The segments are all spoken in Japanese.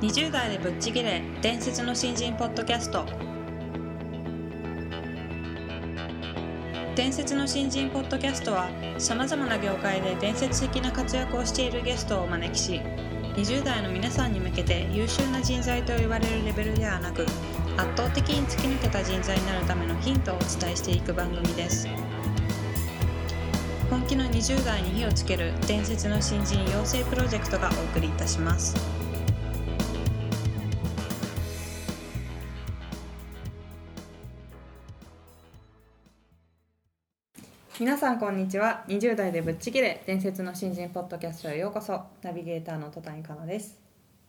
20代でぶっちぎれ伝説の新人ポッドキャスト。伝説の新人ポッドキャストはさまざまな業界で伝説的な活躍をしているゲストをお招きし20代の皆さんに向けて優秀な人材と言われるレベルではなく圧倒的に突き抜けた人材になるためのヒントをお伝えしていく番組です。本気の20代に火をつける伝説の新人養成プロジェクトがお送りいたします。皆さんこんにちは。20代でぶっちぎれ伝説の新人ポッドキャストへようこそ。ナビゲーターの戸谷香奈です。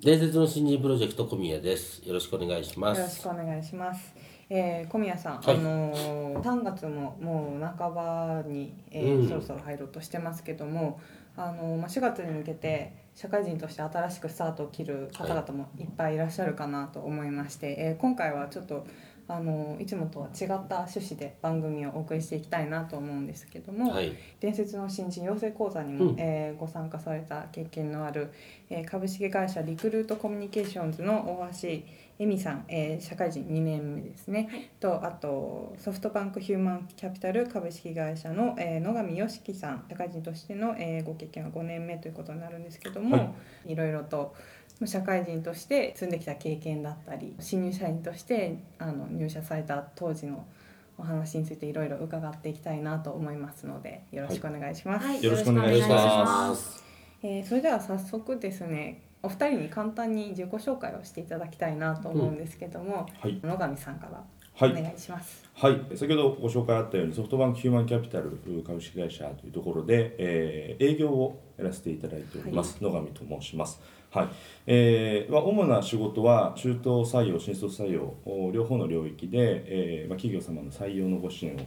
伝説の新人プロジェクト小宮です。よろしくお願いします。よろしくお願いしますえー、小宮さん、はい。あのー、3月ももう半ばに、えーうん。そろそろ入ろうとしてますけども、あのーまあ、4月に向けて社会人として新しくスタートを切る方々もいっぱいいらっしゃるかなと思いまして、えー今回はちょっと、あのーいつもとは違った趣旨で番組をお送りしていきたいなと思うんですけども、はい。伝説の新人養成講座にも、うん。えーご参加された経験のある、えー株式会社リクルートコミュニケーションズの大橋恵美さん、えー社会人2年目ですね、とあとソフトバンクヒューマンキャピタル株式会社の、えー野上良樹さん社会人としての、えーご経験は5年目ということになるんですけども、、はいろいろと社会人として積んできた経験だったり新入社員としてあの入社された当時のお話についていろいろ伺っていきたいなと思いますのでよろしくお願いします。はい。よろしくお願いします。えーそれでは早速ですねお二人に簡単に自己紹介をしていただきたいなと思うんですけども、はい、野上さんからはい、お願いします。はい、先ほどご紹介あったようにソフトバンクヒューマンキャピタル株式会社というところで、えー営業をやらせていただいております、野上と申します。はい、えーまあ、主な仕事は中東採用、新卒採用お両方の領域で、えーまあ、企業様の採用のご支援を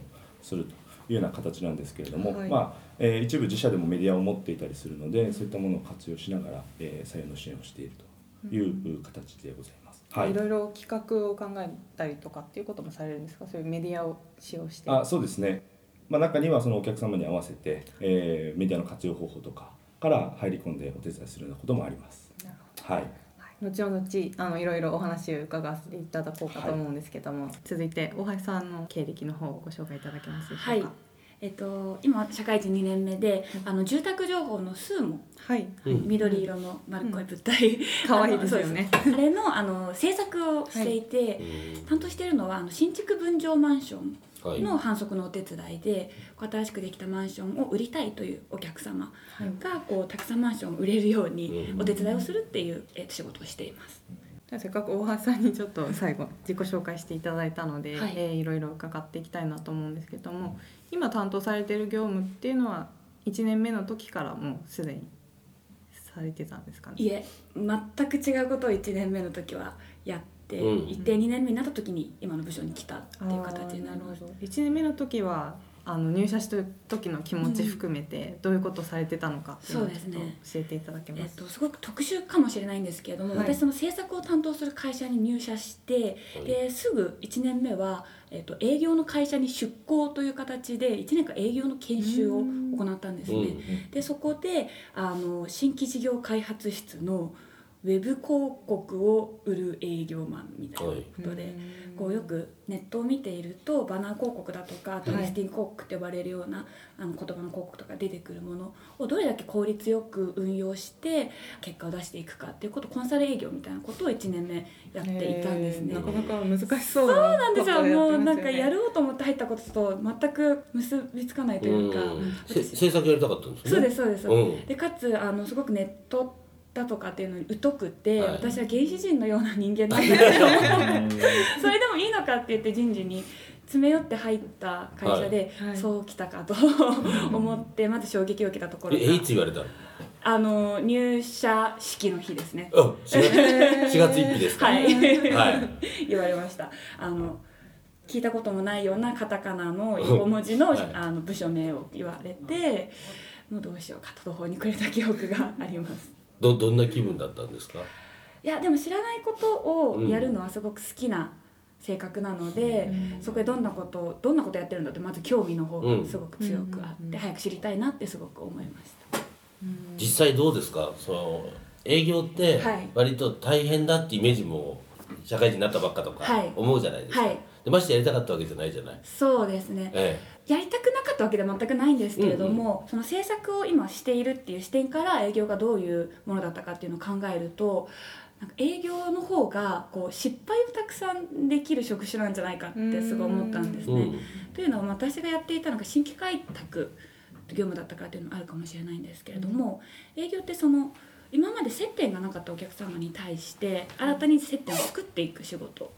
するというような形なんですけれども、はいまあえー一部自社でもメディアを持っていたりするので、そういったものを活用しながら、えー採用の支援をしているという形でございます。はいいろいろ企画を考えたりとかっていうこともされるんですか？そういうメディアを使用して。あそうですね、まあ、中にはそのお客様に合わせて、えーメディアの活用方法とかから入り込んでお手伝いするようなこともあります。はい、ど後々あのいろいろお話を伺わせていただこうかと思うんですけども、続いて大橋さんの経歴の方をご紹介いただけますでしょうか？はい。えっと、今社会人2年目で、あの住宅情報のスーモ。はい。うん。緑色の丸っこい物体、可愛いですよね。あれのあの制作をしていて、うん。担当しているのはあの新築分譲マンションはいの販促のお手伝いで、新しくできたマンションを売りたいというお客様はい。がこうたくさんマンションを売れるようにうん。お手伝いをするっていう、えっと仕事をしています。せっかく大橋さんにちょっと最後自己紹介していただいたので、はい。えーいろいろ伺っていきたいなと思うんですけども今担当されている業務っていうのは1年目の時からもうすでにされてたんですかね？いえ全く違うことを1年目の時はやってうん。いて、2年目になった時に今の部署に来たっていう形になるほど。1年目の時はあの入社した時の気持ち含めてどういうことをされてたのかっていうのをちょっとそうですね。教えていただけえっます。とすごく特殊かもしれないんですけれども、はい。私その制作を担当する会社に入社して、はい。ですぐ1年目は、えっと、営業の会社に出向という形で1年間営業の研修を行ったんですね。うん。でそこであの新規事業開発室のウェブ広告を売る営業マンみたいなことで、こうよくネットを見ているとバナー広告だとかあとはい。リスティング広告って呼ばれるような、あの言葉の広告とか出てくるものをどれだけ効率よく運用して結果を出していくかっていうことコンサル営業みたいなことを1年目やっていたんですね。な。かなか難しそうそうなんですよ。ことをやもうなんかやろうと思って入ったことと全く結びつかないというか、うん。せ制作やりたかったんですね。そうですそうです、うん。でかつあのすごくネットだとかっていうのに疎くて、はい。私は原始人のような人間なんだけどそれでもいいのかって言って人事に詰め寄って入った会社で、はい。はい。そうきたかと思ってまず衝撃を受けたところが。えいつ言われたの？あの入社式の日ですね。あ4月4月1日ですか？はい。はい。言われました。あの聞いたこともないようなカタカナの横文字の,、はい。あの部署名を言われてもうどうしようかと途方に暮れた記憶がありますどどんな気分だったんですか？いやでも知らないことをやるのはすごく好きな性格なので、そこでどんなことをどんなことやってるんだってまず興味の方がすごく強くあって、うん。早く知りたいなってすごく思いました。実際どうですか？その営業ってはい。割と大変だってイメージも社会人になったばっかとかはい。思うじゃないですか、はいでましてやりたかったわけじゃないじゃない、そうですね。えやりたくなかったわけでは全くないんですけれども、その制作を今しているっていう視点から営業がどういうものだったかっていうのを考えるとなんか営業の方がこう失敗をたくさんできる職種なんじゃないかってすごい思ったんですね。えうん。というのは私がやっていたのが新規開拓業務だったからっていうのもあるかもしれないんですけれども、営業ってその今まで接点がなかったお客様に対して新たに接点を作っていく仕事。で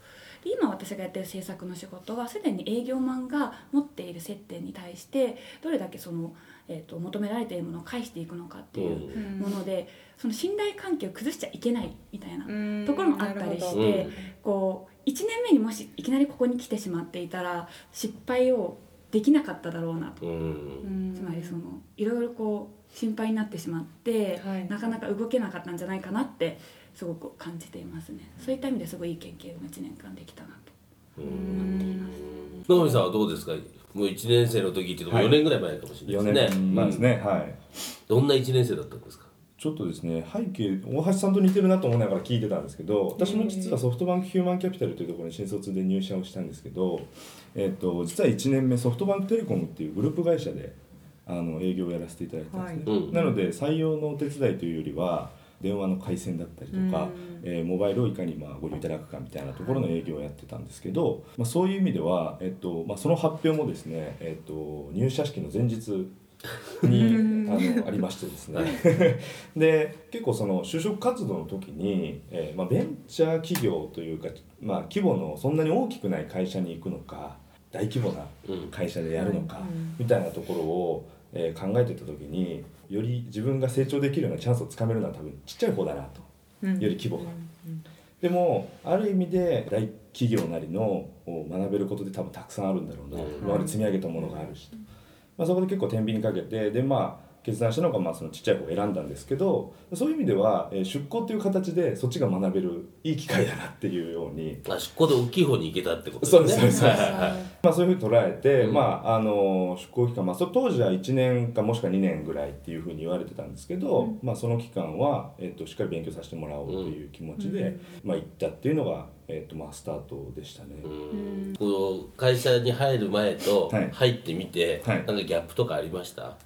今私がやってる制作の仕事はすでに営業マンが持っている接点に対してどれだけその、えー、と求められているものを返していくのかっていうもので、その信頼関係を崩しちゃいけないみたいなところもあったりしうんて、こう1年目にもしいきなりここに来てしまっていたら失敗をできなかっただろうなと、うん。つまりそのいろいろこう心配になってしまって、はい。なかなか動けなかったんじゃないかなってすごく感じていますね。そういった意味ですごいいい経験を1年間できたなと。思っています。野上さんはどうですか？もう1年生の時っていうともう4年ぐらい前かもしれ4ないですね、年前ですね、はい。どんな1年生だったんですか？ちょっとですね背景大橋さんと似てるなと思いながら聞いてたんですけど私も実はソフトバンクヒューマンキャピタルというところに新卒で入社をしたんですけど、えっと実は1年目ソフトバンクテレコムっていうグループ会社であの営業をやらせていただいてたんですね、はい。うん。なので採用のお手伝いというよりは電話の回線だったりとか、えーモバイルをいかにまあご利用いただくかみたいなところの営業をやってたんですけど、まあ、そういう意味では、えっとまあ、その発表もですね、えっと、入社式の前日にあのありましてですね。で結構その就職活動の時に、えーまあ、ベンチャー企業というか、まあ、規模のそんなに大きくない会社に行くのか大規模なうん会社でやるのかうん。みたいなところを、えー考えてた時により自分が成長できるようなチャンスをつかめるのは多分ちっちゃい方だなと。うん。より規模が。でもある意味で大企業なりのを学べることで多分たくさんあるんだろうな、うん。今まで積み上げたものがあるし、まあ、そこで結構天秤にかけてでまあ決断したのがまあそのちっちゃい方を選んだんですけどそういう意味では、えー出向という形でそっちが学べるいい機会だなっていうように、あ出向で大きい方に行けたってことそうですそうです。はいはいはい。まあ、そういうふうに捉えて、うん。まあ、あの出向期間、まあ、そ当時は1年かもしくは2年ぐらいっていうふうに言われてたんですけど、まあ、その期間は、えっとしっかり勉強させてもらおうという気持ちで、まあ、行ったっていうのが、えっとまあ、スタートでしたね。うん。この会社に入る前とはい。入ってみて、はい。なんかギャップとかありました？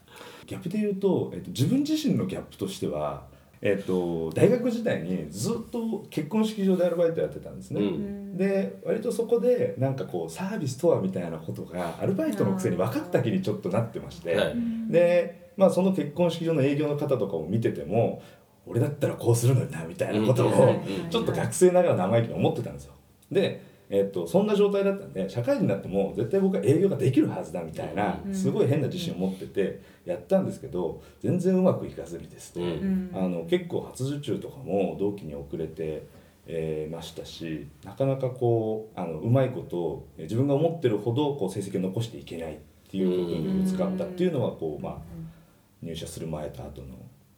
ギャップで言うと、えっと、自分自身のギャップとしては、えっと、大学時代にずっと結婚式場でアルバイトやってたんですね。うん。で割とそこでなんかこうサービスとはみたいなことがアルバイトのくせに分かった気にちょっとなってまして、はい。で、まあ、その結婚式場の営業の方とかを見てても俺だったらこうするのになみたいなことをうん。ちょっと学生ながら生意気に思ってたんですよ。で、えっとそんな状態だったんで社会人になっても絶対僕は営業ができるはずだみたいなうん。すごい変な自信を持っててやったんですけど全然うまくいかずにですね、うん。あの結構初受注とかも同期に遅れて、えーましたしなかなかこうあのうまいことえー自分が思ってるほどこう成績を残していけないっていう部分にぶつかったっていうのはこう、まあ、入社する前と後の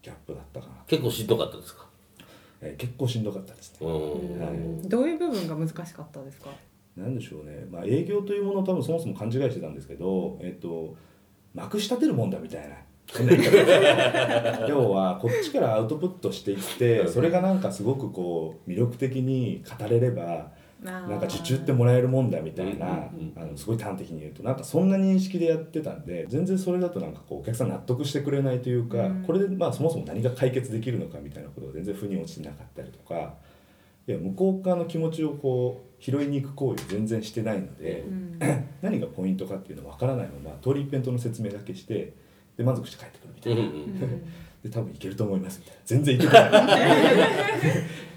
ギャップだったかな、結構しんどかったですか？えー結構しんどかったですね。うんはいどういう部分が難しかったですか？なんでしょうね、まあ、営業というものを多分そもそも勘違いしてたんですけど、えっと、まくし立てるもんだみたいな。要はこっちからアウトプットしていってそれがなんかすごくこう魅力的に語れればななんか受注ってもらえるもんだみたいな、あのすごい端的に言うとなんかそんな認識でやってたんで全然それだとなんかこうお客さん納得してくれないというか、うん。これでまあそもそも何が解決できるのかみたいなことが全然腑に落ちてなかったりとかいや向こう側の気持ちをこう拾いに行く行為を全然してないので、うん。何がポイントかっていうのは分からないまま通り一遍との説明だけしてで満足して帰ってくるみたいな、で多分いけると思いますみたいな。全然いけてない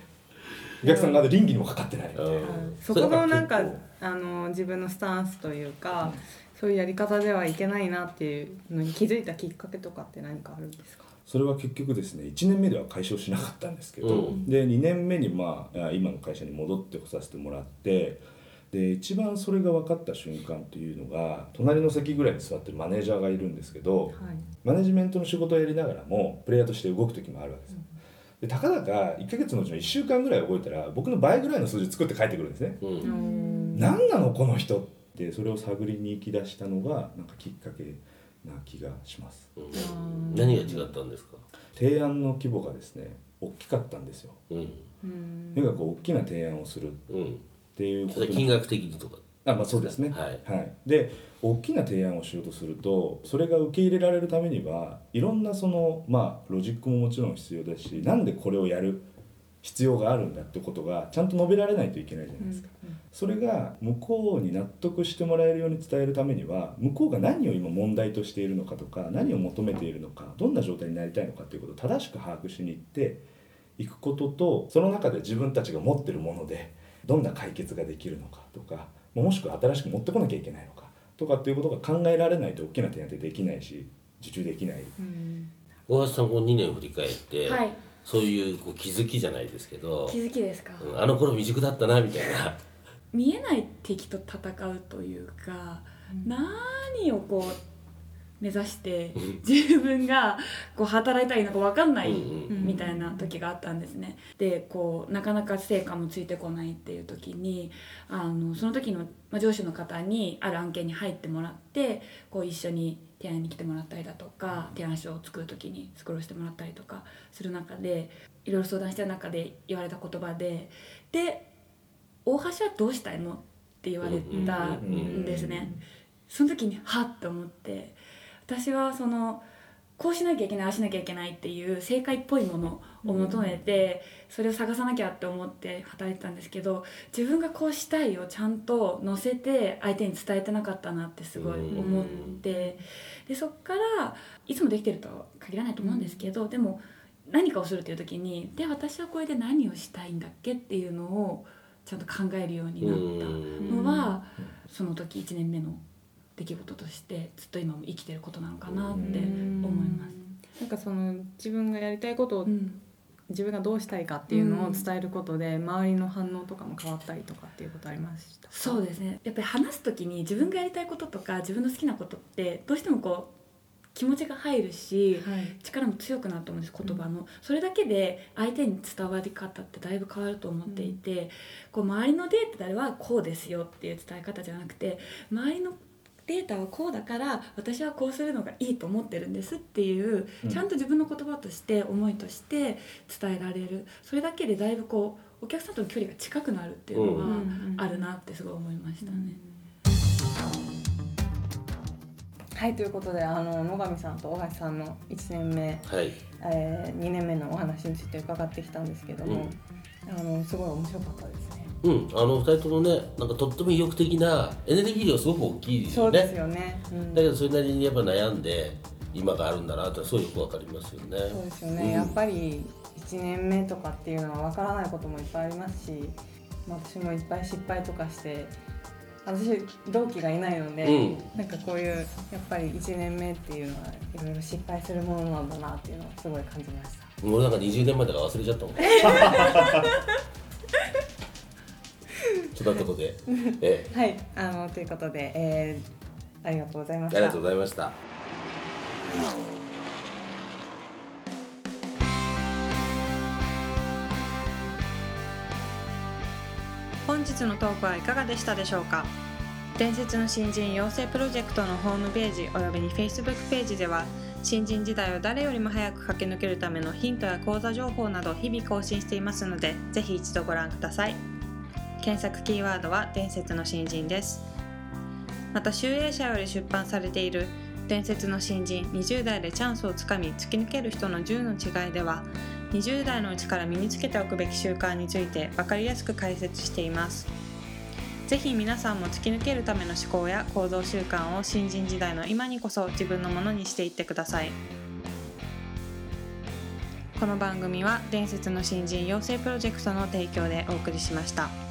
お客さん側で倫理にもかかってないみたいな。うん。そこのなんかあの自分のスタンスというか、そういうやり方ではいけないなっていうのに気づいたきっかけとかって何かあるんですか？それは結局ですね1年目では解消しなかったんですけど、うん。で2年目にまああ今の会社に戻ってこさせてもらってで一番それが分かった瞬間っていうのが隣の席ぐらいに座ってるマネージャーがいるんですけどはい。マネジメントの仕事をやりながらもプレイヤーとして動く時もあるわけですよ。でたかだか1ヶ月のうちの1週間ぐらい動いたら僕の倍ぐらいの数字作って帰ってくるんですね。うん。うん。何なのこの人ってそれを探りに行き出したのがなんかきっかけな気がします。うん。何が違ったんですか？提案の規模がですね大きかったんですよ。うん。うん。とにかく大きな提案をするっうんていうことそれ金額的にとかあまあそうですね。はい。で大きな提案をしようとするとそれが受け入れられるためにはいろんなそのまあロジックももちろん必要だしなんでこれをやる必要があるんだってことがちゃんと述べられないといけないじゃないですか、それが向こうに納得してもらえるように伝えるためには向こうが何を今問題としているのかとか何を求めているのかどんな状態になりたいのかっていうことを正しく把握しに行っていくこととその中で自分たちが持ってるものでどんな解決ができるのかとかもしくは新しく持ってこなきゃいけないのかとかっていうことが考えられないと大きな提案ってできないし受注できない。うん。大橋さんこう2年振り返って、はい。そういうこう気づきじゃないですけど気づきですか、うんあの頃未熟だったなみたいな。見えない敵と戦うというか、何をこう目指して自分がこう働いたらいいのか分かんないみたいな時があったんですね。でこうなかなか成果もついてこないっていう時にあのその時の、まあ、上司の方にある案件に入ってもらってこう一緒に提案に来てもらったりだとか提案書を作る時にスクロールしてもらったりとかする中でいろいろ相談してる中で言われた言葉で「で大橋はどうしたいの?」って言われたんですね。その時にはっと思って私はそのこうしなきゃいけないああしなきゃいけないっていう正解っぽいものを求めて、それを探さなきゃって思って働いてたんですけど自分がこうしたいをちゃんと載せて相手に伝えてなかったなってすごい思ってでそっからいつもできてるとは限らないと思うんですけど、でも何かをするっていう時にで私はこれで何をしたいんだっけっていうのをちゃんと考えるようになったのは、その時1年目の出来事としてずっと今も生きてることなのかなって思います。なんかその自分がやりたいことを、うん。自分がどうしたいかっていうのを伝えることで、周りの反応とかも変わったりとかっていうことありました？そうですね。やっぱり話す時に自分がやりたいこととか自分の好きなことってどうしてもこう気持ちが入るしはい。力も強くなると思うんです言葉の、それだけで相手に伝わり方ってだいぶ変わると思っていて、こう周りのデータではこうですよっていう伝え方じゃなくて周りのデータはこうだから私はこうするのがいいと思ってるんですっていう、うん。ちゃんと自分の言葉として思いとして伝えられる。それだけでだいぶこうお客さんとの距離が近くなるっていうのはあるなってすごい思いましたね。はいということであの野上さんと大橋さんの1年目、はい。えー、2年目のお話について伺ってきたんですけども、あのすごい面白かったですね。うんあの2人ともねなんかとっても意欲的なエネルギー量すごく大きいですよそうですねよね。うん。だけどそれなりにやっぱ悩んで今があるんだなってすごいよくわかりますよね。そうですよね、うん。やっぱり1年目とかっていうのは分からないこともいっぱいありますし、まあ私もいっぱい失敗とかして私同期がいないので、うん。なんかこういうやっぱり1年目っていうのはいろいろ失敗するものなんだなっていうのをすごい感じました。俺なんか20年前だから忘れちゃったもん そんなとこで、ええ、はい、あのということで、えー、ありがとうございました。ありがとうございました。本日のトークはいかがでしたでしょうか？伝説の新人養成プロジェクトのホームページおよびに Facebook ページでは新人時代を誰よりも早く駆け抜けるためのヒントや講座情報など日々更新していますのでぜひ一度ご覧ください検索キーワードは伝説の新人です。また集英社より出版されている伝説の新人20代でチャンスをつかみ突き抜ける人の10の違いでは20代のうちから身につけておくべき習慣について分かりやすく解説しています。ぜひ皆さんも突き抜けるための思考や行動習慣を新人時代の今にこそ自分のものにしていってください。この番組は伝説の新人養成プロジェクトの提供でお送りしました。